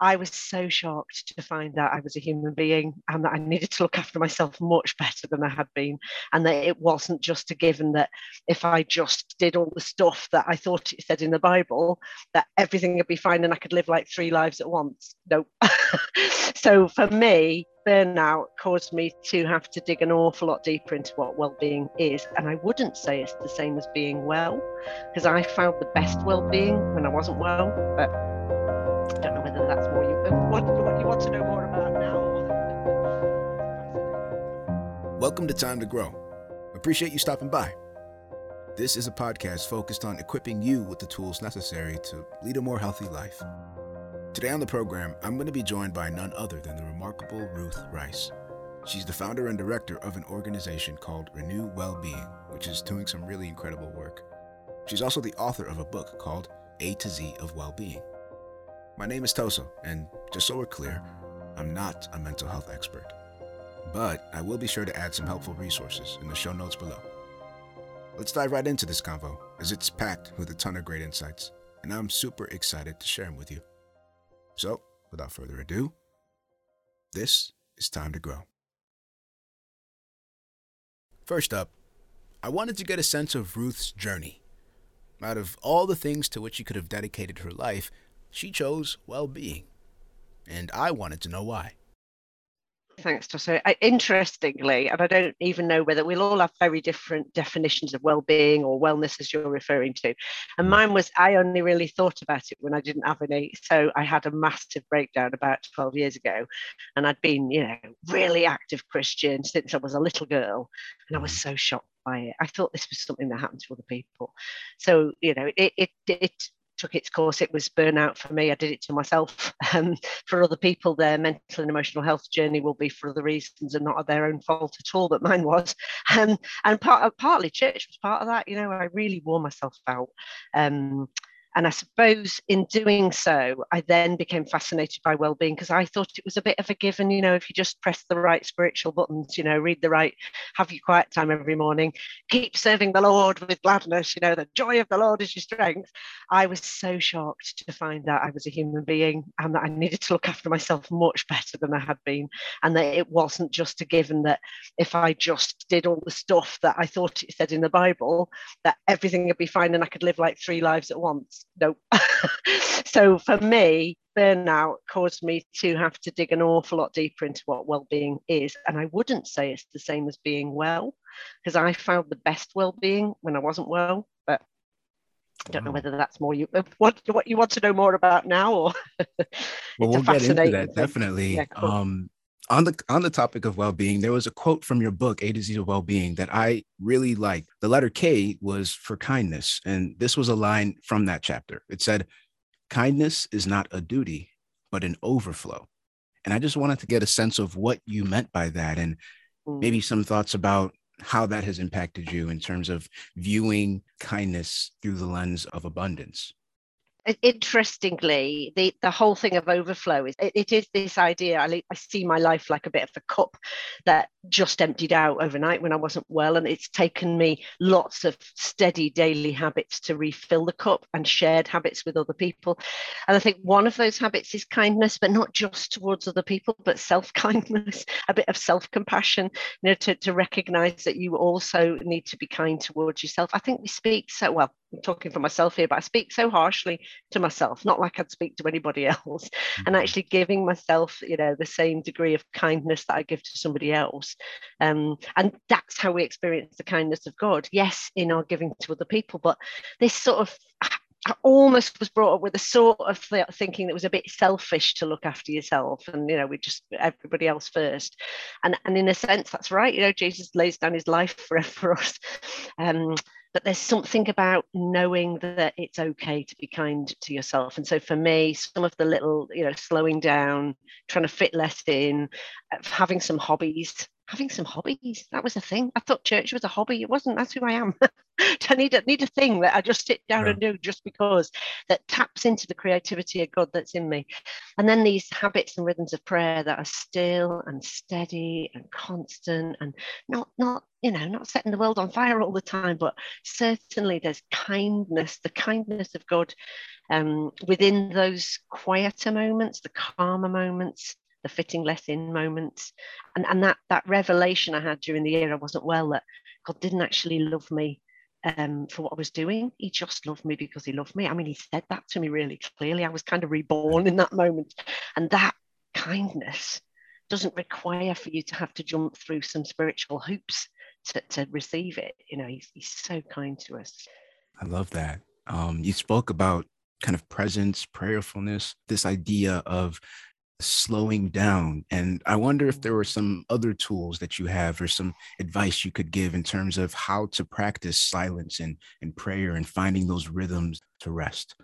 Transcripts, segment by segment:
I was so shocked to find out I was a human being and that I needed to look after myself much better than I had been. And that it wasn't just a given that if I just did all the stuff that I thought it said in the Bible, that everything would be fine and I could live like three lives at once. Nope. so for me, burnout caused me to have to dig an awful lot deeper into what well-being is and i wouldn't say it's the same as being well because i found the best well-being when i wasn't well but welcome to time to grow appreciate you stopping by this is a podcast focused on equipping you with the tools necessary to lead a more healthy life Today on the program, I'm going to be joined by none other than the remarkable Ruth Rice. She's the founder and director of an organization called Renew Wellbeing, which is doing some really incredible work. She's also the author of a book called A to Z of Wellbeing. My name is Toso, and just so we're clear, I'm not a mental health expert. But I will be sure to add some helpful resources in the show notes below. Let's dive right into this convo, as it's packed with a ton of great insights, and I'm super excited to share them with you. So, without further ado, this is time to grow. First up, I wanted to get a sense of Ruth's journey. Out of all the things to which she could have dedicated her life, she chose well being. And I wanted to know why. Thanks, Tosso. Uh, interestingly, and I don't even know whether we'll all have very different definitions of well-being or wellness, as you're referring to. And mine was I only really thought about it when I didn't have any. So I had a massive breakdown about 12 years ago, and I'd been, you know, really active Christian since I was a little girl, and I was so shocked by it. I thought this was something that happened to other people. So you know, it it it took its course, it was burnout for me. I did it to myself. Um, for other people, their mental and emotional health journey will be for other reasons and not of their own fault at all, but mine was. Um, and part, partly church was part of that. You know, I really wore myself out. Um, and I suppose in doing so, I then became fascinated by well-being because I thought it was a bit of a given. You know, if you just press the right spiritual buttons, you know, read the right, have your quiet time every morning, keep serving the Lord with gladness. You know, the joy of the Lord is your strength. I was so shocked to find that I was a human being and that I needed to look after myself much better than I had been, and that it wasn't just a given that if I just did all the stuff that I thought it said in the Bible, that everything would be fine and I could live like three lives at once nope. so for me, burnout caused me to have to dig an awful lot deeper into what well-being is. And I wouldn't say it's the same as being well, because I found the best well-being when I wasn't well. But I don't wow. know whether that's more you what what you want to know more about now or well we'll get into that definitely. Yeah, cool. Um on the on the topic of well-being there was a quote from your book a to z of well-being that i really liked. The letter k was for kindness and this was a line from that chapter. It said kindness is not a duty but an overflow. And i just wanted to get a sense of what you meant by that and mm. maybe some thoughts about how that has impacted you in terms of viewing kindness through the lens of abundance interestingly, the, the whole thing of overflow is it, it is this idea. I, I see my life like a bit of a cup that just emptied out overnight when I wasn't well. And it's taken me lots of steady daily habits to refill the cup and shared habits with other people. And I think one of those habits is kindness, but not just towards other people, but self kindness, a bit of self compassion, you know, to, to recognize that you also need to be kind towards yourself. I think we speak so well, I'm talking for myself here, but I speak so harshly to myself, not like I'd speak to anybody else. Mm-hmm. And actually giving myself, you know, the same degree of kindness that I give to somebody else. Um, and that's how we experience the kindness of God. Yes, in our giving to other people, but this sort of I almost was brought up with a sort of thinking that was a bit selfish to look after yourself and you know we just everybody else first and and in a sense that's right you know jesus lays down his life for, for us um, but there's something about knowing that it's okay to be kind to yourself. And so for me some of the little you know slowing down trying to fit less in uh, having some hobbies having some hobbies. That was a thing. I thought church was a hobby. It wasn't. That's who I am. I need a, need a thing that I just sit down yeah. and do just because that taps into the creativity of God that's in me. And then these habits and rhythms of prayer that are still and steady and constant and not not you know not setting the world on fire all the time, but certainly there's kindness, the kindness of God um, within those quieter moments, the calmer moments, the fitting less in moments and and that that revelation i had during the year i wasn't well that god didn't actually love me um, for what I was doing. He just loved me because he loved me. I mean, he said that to me really clearly. I was kind of reborn in that moment. And that kindness doesn't require for you to have to jump through some spiritual hoops to, to receive it. You know, he's, he's so kind to us. I love that. Um, you spoke about kind of presence, prayerfulness, this idea of slowing down. And I wonder if mm-hmm. there were some other tools that you have or some advice you could give in terms of how to practice silence and, and prayer and finding those rhythms to rest.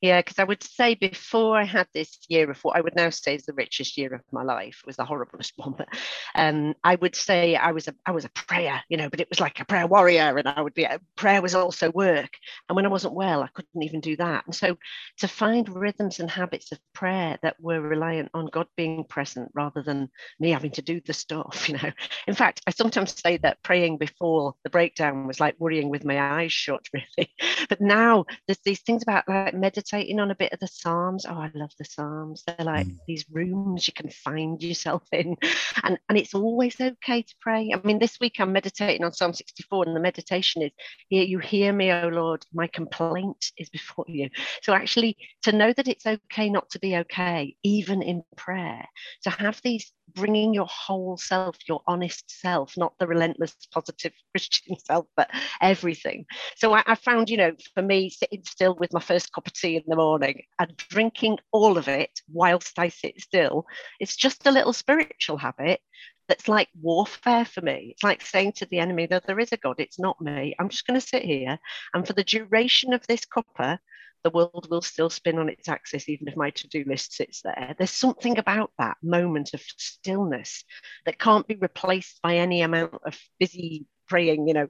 Yeah, because I would say before I had this year of what I would now say is the richest year of my life, was the horriblest one. But um, I would say I was a I was a prayer, you know, but it was like a prayer warrior, and I would be prayer was also work. And when I wasn't well, I couldn't even do that. And so to find rhythms and habits of prayer that were reliant on God being present rather than me having to do the stuff, you know. In fact, I sometimes say that praying before the breakdown was like worrying with my eyes shut, really. But now there's these things about like meditating meditating on a bit of the Psalms. Oh, I love the Psalms. They're like mm. these rooms you can find yourself in. And, and it's always okay to pray. I mean, this week I'm meditating on Psalm 64, and the meditation is here, you hear me, O Lord, my complaint is before you. So actually to know that it's okay not to be okay, even in prayer, to have these bringing your whole self, your honest self, not the relentless positive Christian self, but everything. So I, I, found, you know, for me, sitting still with my first cup of tea in the morning and drinking all of it whilst I sit still, it's just a little spiritual habit that's like warfare for me. It's like saying to the enemy that there is a God, it's not me. I'm just going to sit here. And for the duration of this cuppa, the world will still spin on its axis, even if my to do list sits there. There's something about that moment of stillness that can't be replaced by any amount of busy praying, you know.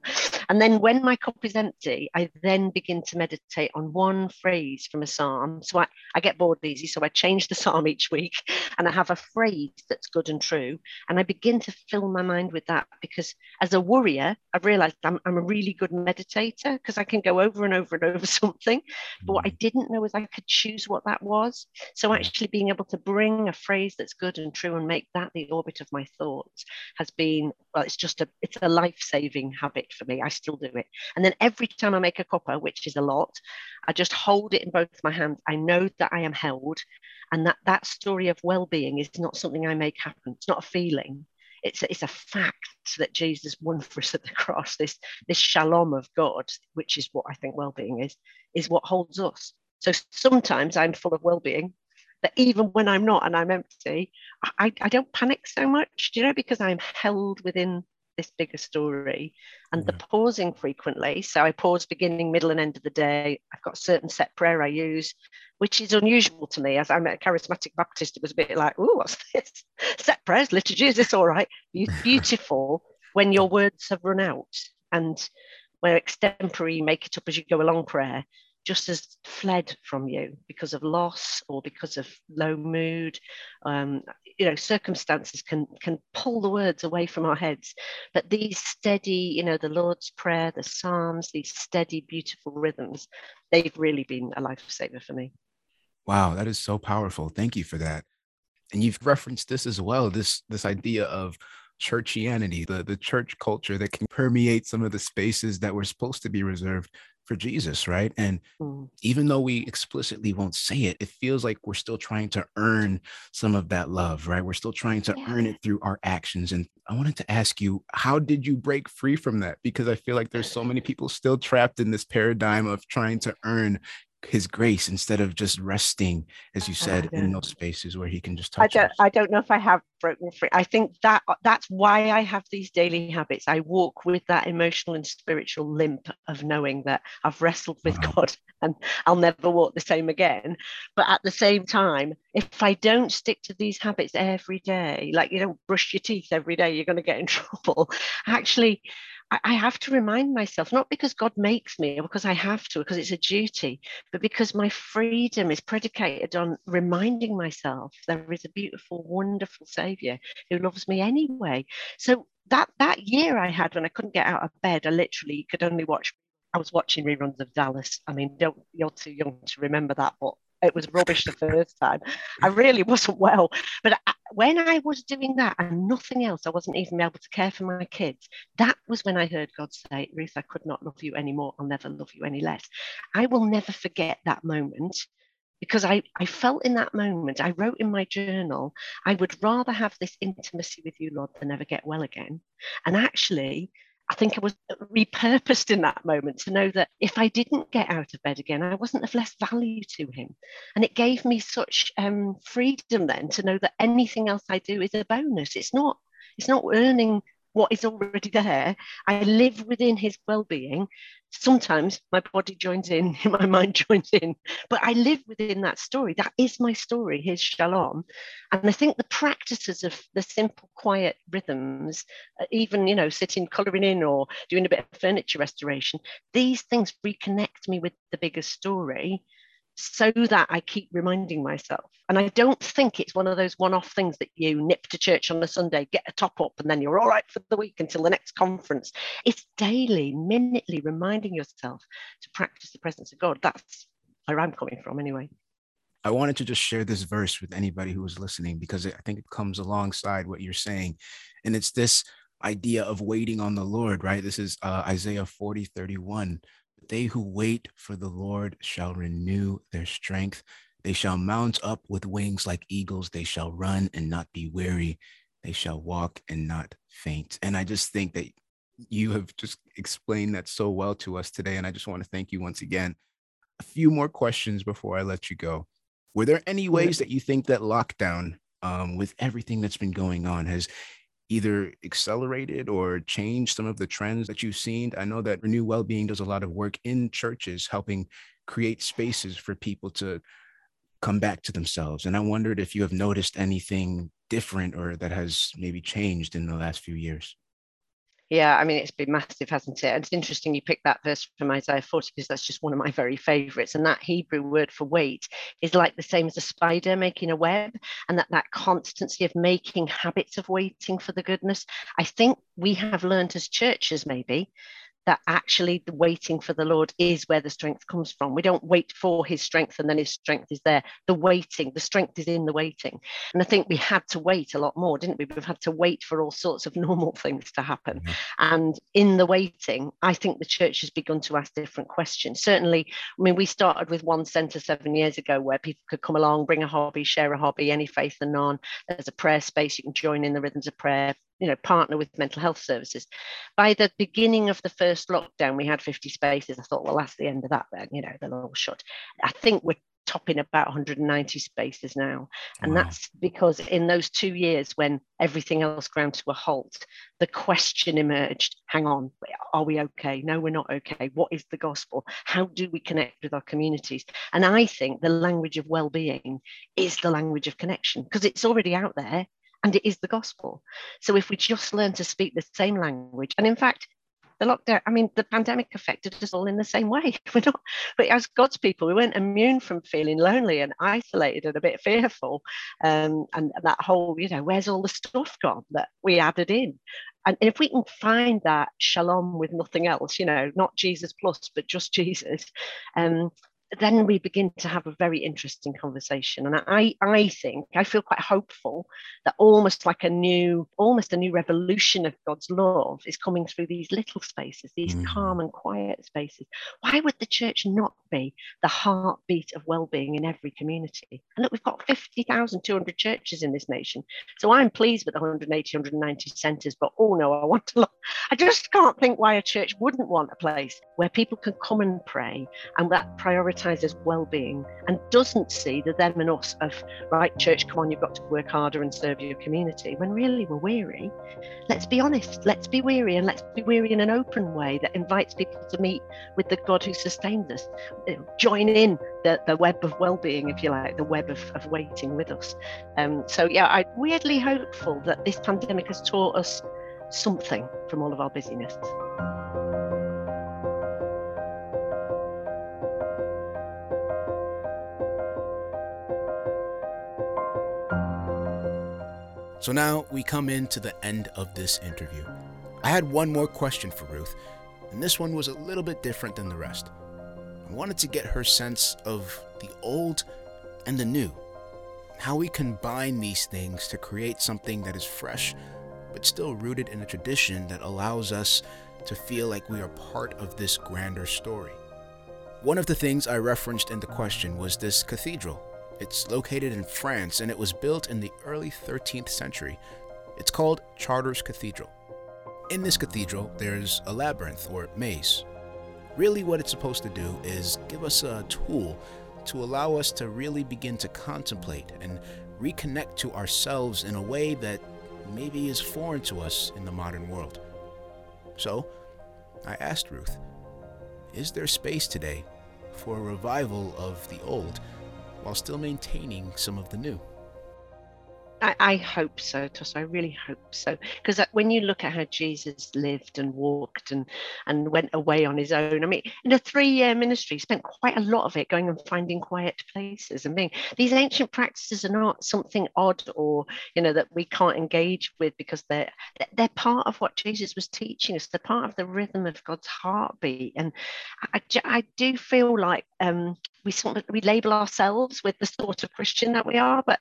And then when my cup is empty, I then begin to meditate on one phrase from a psalm. So I, I get bored easy. So I change the psalm each week and I have a phrase that's good and true. And I begin to fill my mind with that because as a worrier, I've realized I'm, I'm a really good meditator because I can go over and over and over something. But what I mm. didn't know is I could choose what that was. So actually being able to bring a phrase that's good and true and make that the orbit of my thoughts has been, well, it's just a, it's a life-saving habit for me. I still do it. And then every time I make a cuppa, which is a lot, I just hold it in both my hands. I know that I am held and that that story of well-being is not something I make happen. It's not a feeling. It's a, it's a fact that Jesus won for us at the cross. This this shalom of God, which is what I think well-being is, is what holds us. So sometimes I'm full of well-being, that even when I'm not and I'm empty, I, I don't panic so much, you know, because I'm held within this bigger story and yeah. the pausing frequently. So i pause beginning middle and end of the day. I've got a certain set prayer i use which is unusual to me. As i'm a charismatic baptist it was a bit like oh what's this? Set prayers liturgy is this all right? Beautiful when your words have run out and where extempore make it up as you go along prayer just has fled from you because of loss or because of low mood. Um, you know, circumstances can can pull the words away from our heads. But these steady, you know, the Lord's Prayer, the Psalms, these steady, beautiful rhythms, they've really been a lifesaver for me. Wow, that is so powerful. Thank you for that. And you've referenced this as well, this this idea of churchianity, the, the church culture that can permeate some of the spaces that were supposed to be reserved for Jesus, right? And mm. even though we explicitly won't say it, it feels like we're still trying to earn some of that love, right? We're still trying to yeah. earn it through our actions. And I wanted to ask you, how did you break free from that? Because I feel like there's so many people still trapped in this paradigm of trying to earn his grace instead of just resting, as you ah, said, in those spaces where he can just touch. I don't. Us. I don't know if I have broken free. I think that that's why I have these daily habits. I walk with that emotional and spiritual limp of knowing that I've wrestled with wow. God and I'll never walk the same again. But at the same time, if I don't stick to these habits every day, like you don't brush your teeth every day, you're going to get in trouble. Actually, I have to remind myself, not because God makes me or because I have to, because it's a duty, but because my freedom is predicated on reminding myself there is a beautiful, wonderful Savior who loves me anyway. So that that year I had when I couldn't get out of bed, I literally could only watch. I was watching reruns of Dallas. I mean, don't you're too young to remember that, but it was rubbish the first time. I really wasn't well. But I, when I was doing that and nothing else, I wasn't even able to care for my kids. That was when I heard God say, Ruth, I could not love you anymore. I'll never love you any less. I will never forget that moment because I, I felt in that moment, I wrote in my journal, I would rather have this intimacy with you, Lord, than ever get well again. And actually, I think I was repurposed in that moment to know that if I didn't get out of bed again, I wasn't of less value to him. And it gave me such um, freedom then to know that anything else I do is a bonus. It's not, it's not earning what is already there. I live within his well-being. Sometimes my body joins in, my mind joins in, but I live within that story. That is my story, his shalom. And I think the practices of the simple, quiet rhythms, uh, even, you know, sitting, colouring in or doing a bit of furniture restoration, these things reconnect me with the bigger story so that I keep reminding myself. And I don't think it's one of those one off things that you nip to church on a Sunday, get a top up, and then you're all right for the week until the next conference. It's daily, minutely reminding yourself to practice the presence of God. That's where I'm coming from, anyway. I wanted to just share this verse with anybody who was listening because I think it comes alongside what you're saying. And it's this idea of waiting on the Lord, right? This is uh, Isaiah 40, 31. They who wait for the Lord shall renew their strength. They shall mount up with wings like eagles. They shall run and not be weary. They shall walk and not faint. And I just think that you have just explained that so well to us today. And I just want to thank you once again. A few more questions before I let you go. Were there any ways that you think that lockdown, um, with everything that's been going on, has either accelerated or changed some of the trends that you've seen? I know that Renew Wellbeing does a lot of work in churches, helping create spaces for people to come back to themselves. And I wondered if you have noticed anything different or that has maybe changed in the last few years. Yeah, I mean, it's been massive, hasn't it? And it's interesting you picked that verse from Isaiah 40 because that's just one of my very favorites. And that Hebrew word for wait is like the same as a spider making a web, and that that constancy of making habits of waiting for the goodness. I think we have learned as churches, maybe, that actually the waiting for the Lord is where the strength comes from. We don't wait for his strength and then his strength is there. The waiting, the strength is in the waiting. And I think we had to wait a lot more, didn't we? We've had to wait for all sorts of normal things to happen. Mm-hmm. And in the waiting, I think the church has begun to ask different questions. Certainly, I mean, we started with one centre seven years ago where people could come along, bring a hobby, share a hobby, any faith and none. There's a prayer space, you can join in the rhythms of prayer, you know partner with mental health services. By the beginning of the first lockdown we had 50 spaces. I thought well that's the end of that then you know they're all shut. I think we're topping about 190 spaces now. And wow. that's because in those two years when everything else ground to a halt the question emerged hang on are we okay? No we're not okay. What is the gospel? How do we connect with our communities? And i think the language of well-being is the language of connection because it's already out there and it is the gospel. So if we just learn to speak the same language, and in fact, the lockdown, I mean, the pandemic affected us all in the same way. We're not, but as God's people, we weren't immune from feeling lonely and isolated and a bit fearful. Um, and that whole, you know, where's all the stuff gone that we added in? And if we can find that shalom with nothing else, you know, not Jesus plus, but just Jesus, um, then we begin to have a very interesting conversation. And I, I think i feel quite hopeful that almost like a new almost a new revolution of god's love is coming through these little spaces these mm. calm and quiet spaces. Why would the church not be the heartbeat of well-being in every community? And look we've got 50200 churches in this nation. So i'm pleased with 180 190 centres but oh no i want to i just can't think why a church wouldn't want a place where people can come and pray and that priority prioritizes well-being and doesn't see the them and us of right church come on you've got to work harder and serve your community when really we're weary. Let's be honest let's be weary and let's be weary in an open way that invites people to meet with the god who sustains us. Join in the, the web of well-being if you like the web of, of waiting with us. Um, so yeah i'm weirdly hopeful that this pandemic has taught us something from all of our busyness So now we come into the end of this interview. I had one more question for Ruth, and this one was a little bit different than the rest. I wanted to get her sense of the old and the new, how we combine these things to create something that is fresh, but still rooted in a tradition that allows us to feel like we are part of this grander story. One of the things I referenced in the question was this cathedral it's located in France and it was built in the early 13th century. It's called Chartres Cathedral. In this cathedral, there's a labyrinth or maze. Really, what it's supposed to do is give us a tool to allow us to really begin to contemplate and reconnect to ourselves in a way that maybe is foreign to us in the modern world. So, I asked Ruth, is there space today for a revival of the old? While still maintaining some of the new. I, I, hope so, Tos. I really hope so. Because when you look at how Jesus lived and walked and and went away on his own, I mean, in a three-year ministry, he spent quite a lot of it going and finding quiet places and being. These ancient practices are not something odd or you know that we can't engage with because they're they're part of what Jesus was teaching us. They're part of the rhythm of God's heartbeat, and I, I do feel like um, we sort of we label ourselves with the sort of Christian that we are, but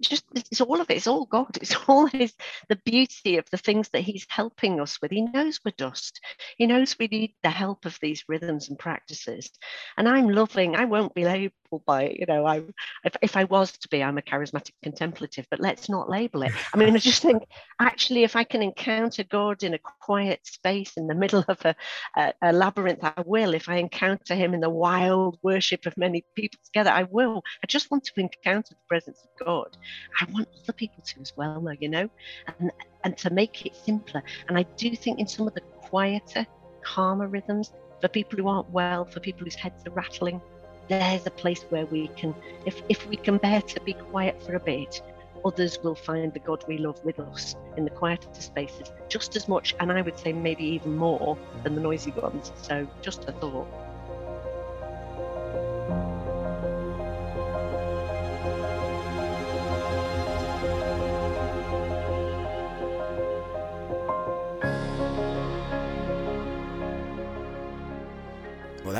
just it's all of it. It's all God. It's all His the beauty of the things that He's helping us with. He knows we're dust. He knows we need the help of these rhythms and practices. And I'm loving. I won't be labeled by you know. I if, if I was to be, I'm a charismatic contemplative. But let's not label it. I mean, I just think actually, if I can encounter God in a quiet space in the middle of a, a, a labyrinth, I will. If I encounter Him in the wild worship of many people together, I will. I just want to encounter the presence of God. I want other people to as well, though, you know, and and to make it simpler. And I do think in some of the quieter, calmer rhythms, for people who aren't well, for people whose heads are rattling, there's a place where we can, if if we can bear to be quiet for a bit, others will find the God we love with us in the quieter spaces just as much, and I would say maybe even more than the noisy ones. So just a thought.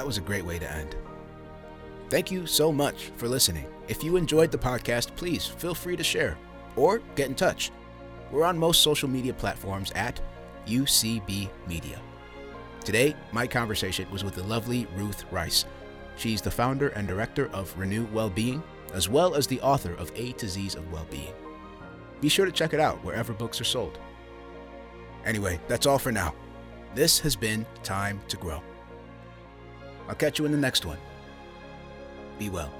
That was a great way to end. Thank you so much for listening. If you enjoyed the podcast, please feel free to share or get in touch. We're on most social media platforms at UCB Media. Today, my conversation was with the lovely Ruth Rice. She's the founder and director of Renew Wellbeing, as well as the author of A to Z's of Wellbeing. Be sure to check it out wherever books are sold. Anyway, that's all for now. This has been Time to Grow. I'll catch you in the next one. Be well.